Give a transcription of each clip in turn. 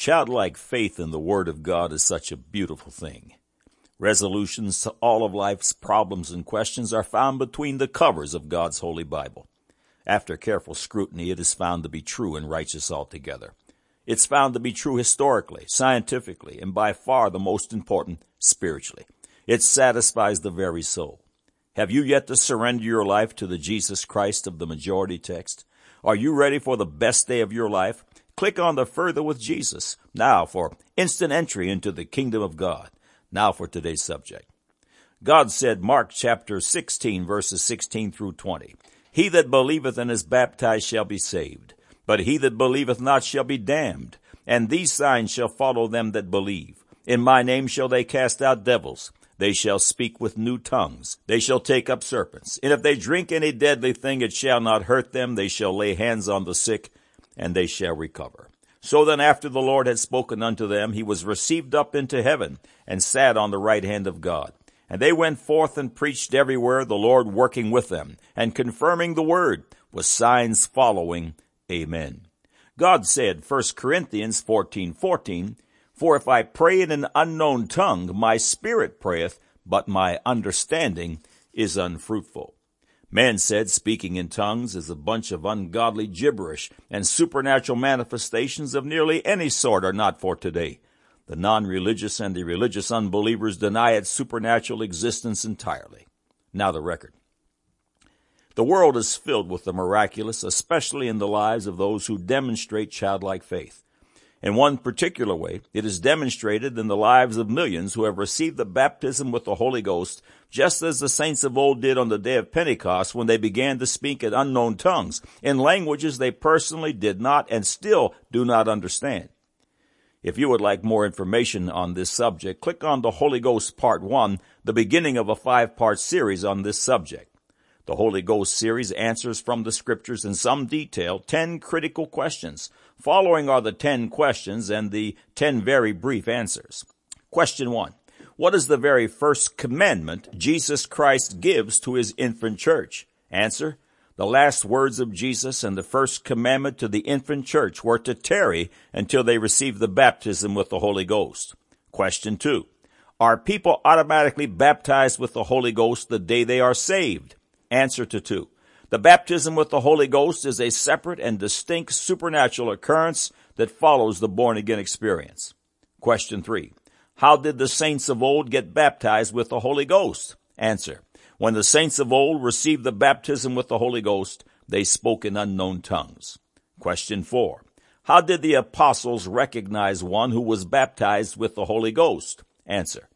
Childlike faith in the Word of God is such a beautiful thing. Resolutions to all of life's problems and questions are found between the covers of God's Holy Bible. After careful scrutiny, it is found to be true and righteous altogether. It's found to be true historically, scientifically, and by far the most important spiritually. It satisfies the very soul. Have you yet to surrender your life to the Jesus Christ of the majority text? Are you ready for the best day of your life? Click on the Further with Jesus now for instant entry into the kingdom of God. Now for today's subject. God said, Mark chapter 16 verses 16 through 20, He that believeth and is baptized shall be saved, but he that believeth not shall be damned. And these signs shall follow them that believe. In my name shall they cast out devils. They shall speak with new tongues. They shall take up serpents. And if they drink any deadly thing, it shall not hurt them. They shall lay hands on the sick and they shall recover. So then after the Lord had spoken unto them, he was received up into heaven, and sat on the right hand of God. And they went forth and preached everywhere, the Lord working with them, and confirming the word, with signs following. Amen. God said, 1 Corinthians 14, 14, For if I pray in an unknown tongue, my spirit prayeth, but my understanding is unfruitful. Man said speaking in tongues is a bunch of ungodly gibberish, and supernatural manifestations of nearly any sort are not for today. The non-religious and the religious unbelievers deny its supernatural existence entirely. Now the record. The world is filled with the miraculous, especially in the lives of those who demonstrate childlike faith. In one particular way, it is demonstrated in the lives of millions who have received the baptism with the Holy Ghost, just as the saints of old did on the day of Pentecost when they began to speak in unknown tongues, in languages they personally did not and still do not understand. If you would like more information on this subject, click on the Holy Ghost Part 1, the beginning of a five-part series on this subject. The Holy Ghost series answers from the scriptures in some detail 10 critical questions. Following are the 10 questions and the 10 very brief answers. Question 1. What is the very first commandment Jesus Christ gives to his infant church? Answer. The last words of Jesus and the first commandment to the infant church were to tarry until they receive the baptism with the Holy Ghost. Question 2. Are people automatically baptized with the Holy Ghost the day they are saved? Answer to two. The baptism with the Holy Ghost is a separate and distinct supernatural occurrence that follows the born again experience. Question three. How did the saints of old get baptized with the Holy Ghost? Answer. When the saints of old received the baptism with the Holy Ghost, they spoke in unknown tongues. Question four. How did the apostles recognize one who was baptized with the Holy Ghost? Answer.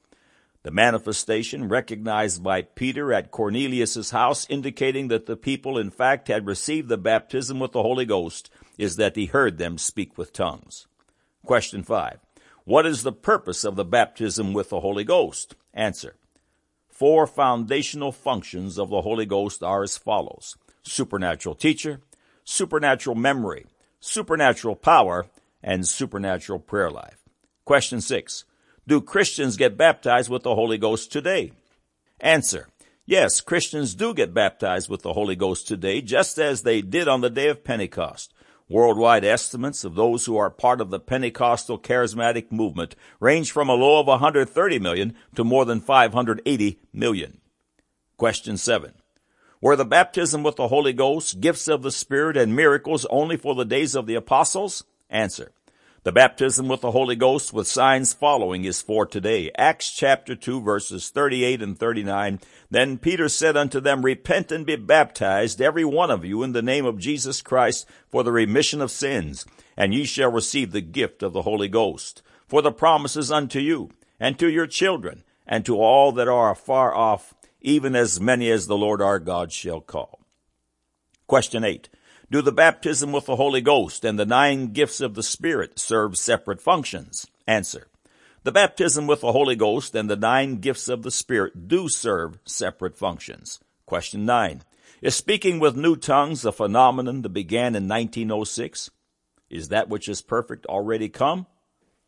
The manifestation recognized by Peter at Cornelius' house indicating that the people in fact had received the baptism with the Holy Ghost is that he heard them speak with tongues. Question 5. What is the purpose of the baptism with the Holy Ghost? Answer. Four foundational functions of the Holy Ghost are as follows. Supernatural teacher, supernatural memory, supernatural power, and supernatural prayer life. Question 6. Do Christians get baptized with the Holy Ghost today? Answer. Yes, Christians do get baptized with the Holy Ghost today, just as they did on the day of Pentecost. Worldwide estimates of those who are part of the Pentecostal charismatic movement range from a low of 130 million to more than 580 million. Question 7. Were the baptism with the Holy Ghost, gifts of the Spirit, and miracles only for the days of the apostles? Answer. The baptism with the Holy Ghost with signs following is for today. Acts chapter 2 verses 38 and 39. Then Peter said unto them, Repent and be baptized, every one of you, in the name of Jesus Christ for the remission of sins, and ye shall receive the gift of the Holy Ghost. For the promises unto you, and to your children, and to all that are afar off, even as many as the Lord our God shall call. Question 8. Do the baptism with the Holy Ghost and the nine gifts of the Spirit serve separate functions? Answer. The baptism with the Holy Ghost and the nine gifts of the Spirit do serve separate functions. Question 9. Is speaking with new tongues a phenomenon that began in 1906? Is that which is perfect already come?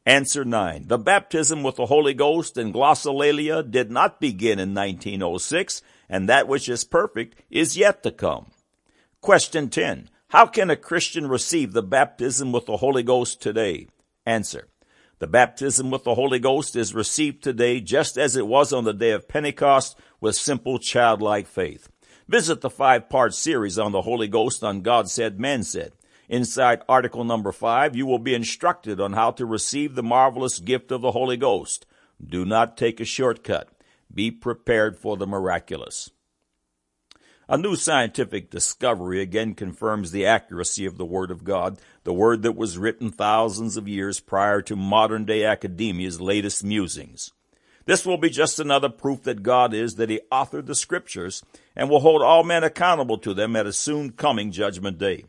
Answer 9. The baptism with the Holy Ghost and glossolalia did not begin in 1906, and that which is perfect is yet to come. Question 10. How can a Christian receive the baptism with the Holy Ghost today? Answer. The baptism with the Holy Ghost is received today just as it was on the day of Pentecost with simple childlike faith. Visit the five part series on the Holy Ghost on God said, man said. Inside article number five, you will be instructed on how to receive the marvelous gift of the Holy Ghost. Do not take a shortcut. Be prepared for the miraculous. A new scientific discovery again confirms the accuracy of the Word of God, the Word that was written thousands of years prior to modern day academia's latest musings. This will be just another proof that God is that He authored the Scriptures and will hold all men accountable to them at a soon coming judgment day.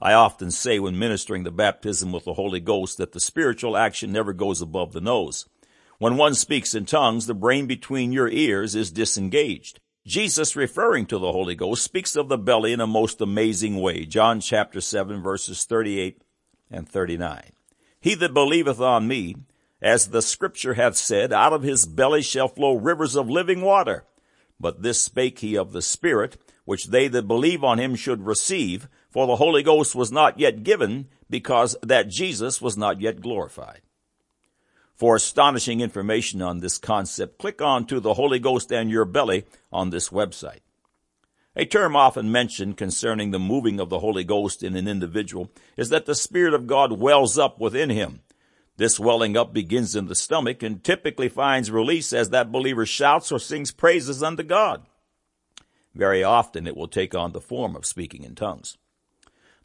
I often say when ministering the baptism with the Holy Ghost that the spiritual action never goes above the nose. When one speaks in tongues, the brain between your ears is disengaged. Jesus, referring to the Holy Ghost, speaks of the belly in a most amazing way. John chapter 7 verses 38 and 39. He that believeth on me, as the scripture hath said, out of his belly shall flow rivers of living water. But this spake he of the Spirit, which they that believe on him should receive, for the Holy Ghost was not yet given, because that Jesus was not yet glorified. For astonishing information on this concept, click on to the Holy Ghost and your belly on this website. A term often mentioned concerning the moving of the Holy Ghost in an individual is that the Spirit of God wells up within him. This welling up begins in the stomach and typically finds release as that believer shouts or sings praises unto God. Very often it will take on the form of speaking in tongues.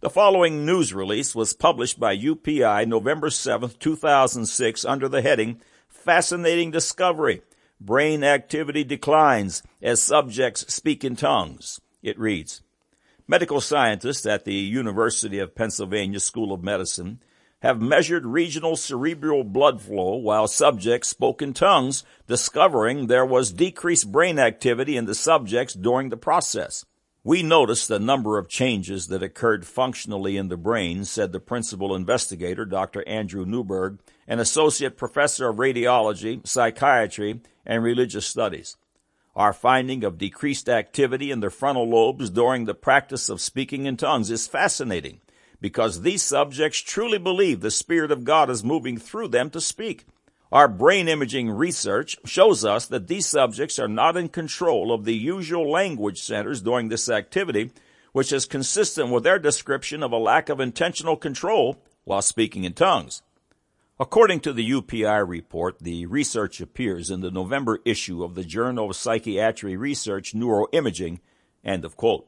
The following news release was published by UPI November 7, 2006 under the heading Fascinating Discovery. Brain activity declines as subjects speak in tongues. It reads, Medical scientists at the University of Pennsylvania School of Medicine have measured regional cerebral blood flow while subjects spoke in tongues, discovering there was decreased brain activity in the subjects during the process. We noticed the number of changes that occurred functionally in the brain, said the principal investigator, Dr. Andrew Newberg, an associate professor of radiology, psychiatry, and religious studies. Our finding of decreased activity in the frontal lobes during the practice of speaking in tongues is fascinating because these subjects truly believe the Spirit of God is moving through them to speak. Our brain imaging research shows us that these subjects are not in control of the usual language centers during this activity, which is consistent with their description of a lack of intentional control while speaking in tongues. According to the UPI report, the research appears in the November issue of the Journal of Psychiatry Research Neuroimaging, end of quote.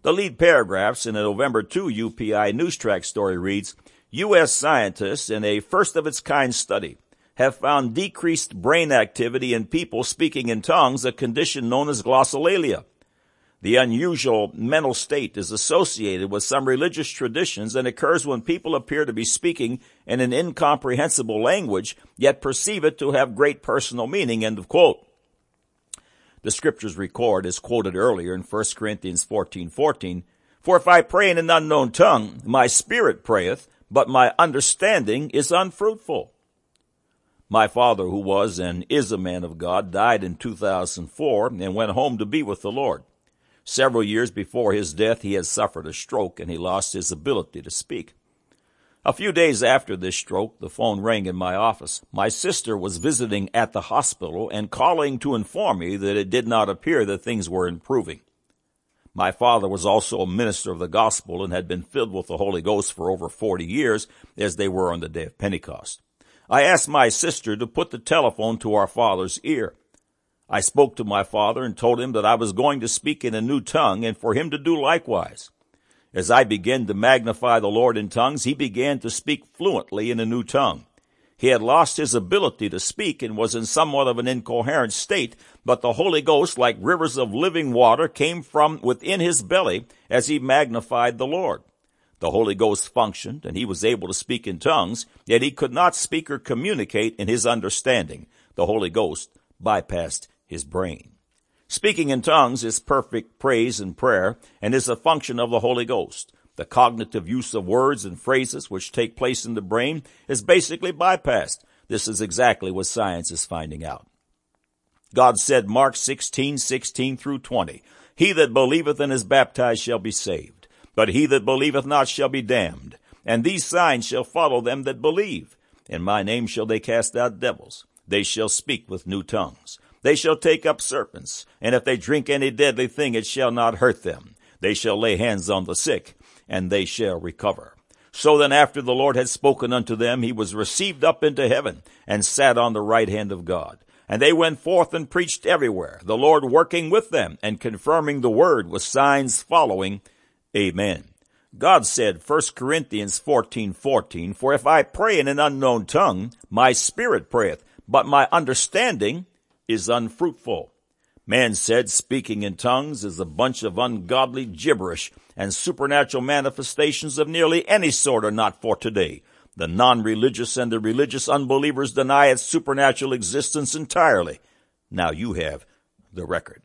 The lead paragraphs in a November 2 UPI Newstrack story reads, U.S. scientists in a first of its kind study have found decreased brain activity in people speaking in tongues, a condition known as glossolalia. The unusual mental state is associated with some religious traditions and occurs when people appear to be speaking in an incomprehensible language, yet perceive it to have great personal meaning. End of quote. The scriptures record, as quoted earlier in 1 Corinthians 14, 14, For if I pray in an unknown tongue, my spirit prayeth, but my understanding is unfruitful. My father, who was and is a man of God, died in 2004 and went home to be with the Lord. Several years before his death, he had suffered a stroke and he lost his ability to speak. A few days after this stroke, the phone rang in my office. My sister was visiting at the hospital and calling to inform me that it did not appear that things were improving. My father was also a minister of the gospel and had been filled with the Holy Ghost for over 40 years, as they were on the day of Pentecost. I asked my sister to put the telephone to our father's ear. I spoke to my father and told him that I was going to speak in a new tongue and for him to do likewise. As I began to magnify the Lord in tongues, he began to speak fluently in a new tongue. He had lost his ability to speak and was in somewhat of an incoherent state, but the Holy Ghost, like rivers of living water, came from within his belly as he magnified the Lord. The Holy Ghost functioned and he was able to speak in tongues, yet he could not speak or communicate in his understanding. The Holy Ghost bypassed his brain. Speaking in tongues is perfect praise and prayer and is a function of the Holy Ghost. The cognitive use of words and phrases which take place in the brain is basically bypassed. This is exactly what science is finding out. God said, Mark 16, 16 through 20, He that believeth and is baptized shall be saved but he that believeth not shall be damned. And these signs shall follow them that believe. In my name shall they cast out devils. They shall speak with new tongues. They shall take up serpents. And if they drink any deadly thing, it shall not hurt them. They shall lay hands on the sick, and they shall recover. So then after the Lord had spoken unto them, he was received up into heaven, and sat on the right hand of God. And they went forth and preached everywhere, the Lord working with them, and confirming the word with signs following. Amen. God said, 1 Corinthians 14, 14, For if I pray in an unknown tongue, my spirit prayeth, but my understanding is unfruitful. Man said speaking in tongues is a bunch of ungodly gibberish, and supernatural manifestations of nearly any sort are not for today. The non-religious and the religious unbelievers deny its supernatural existence entirely. Now you have the record.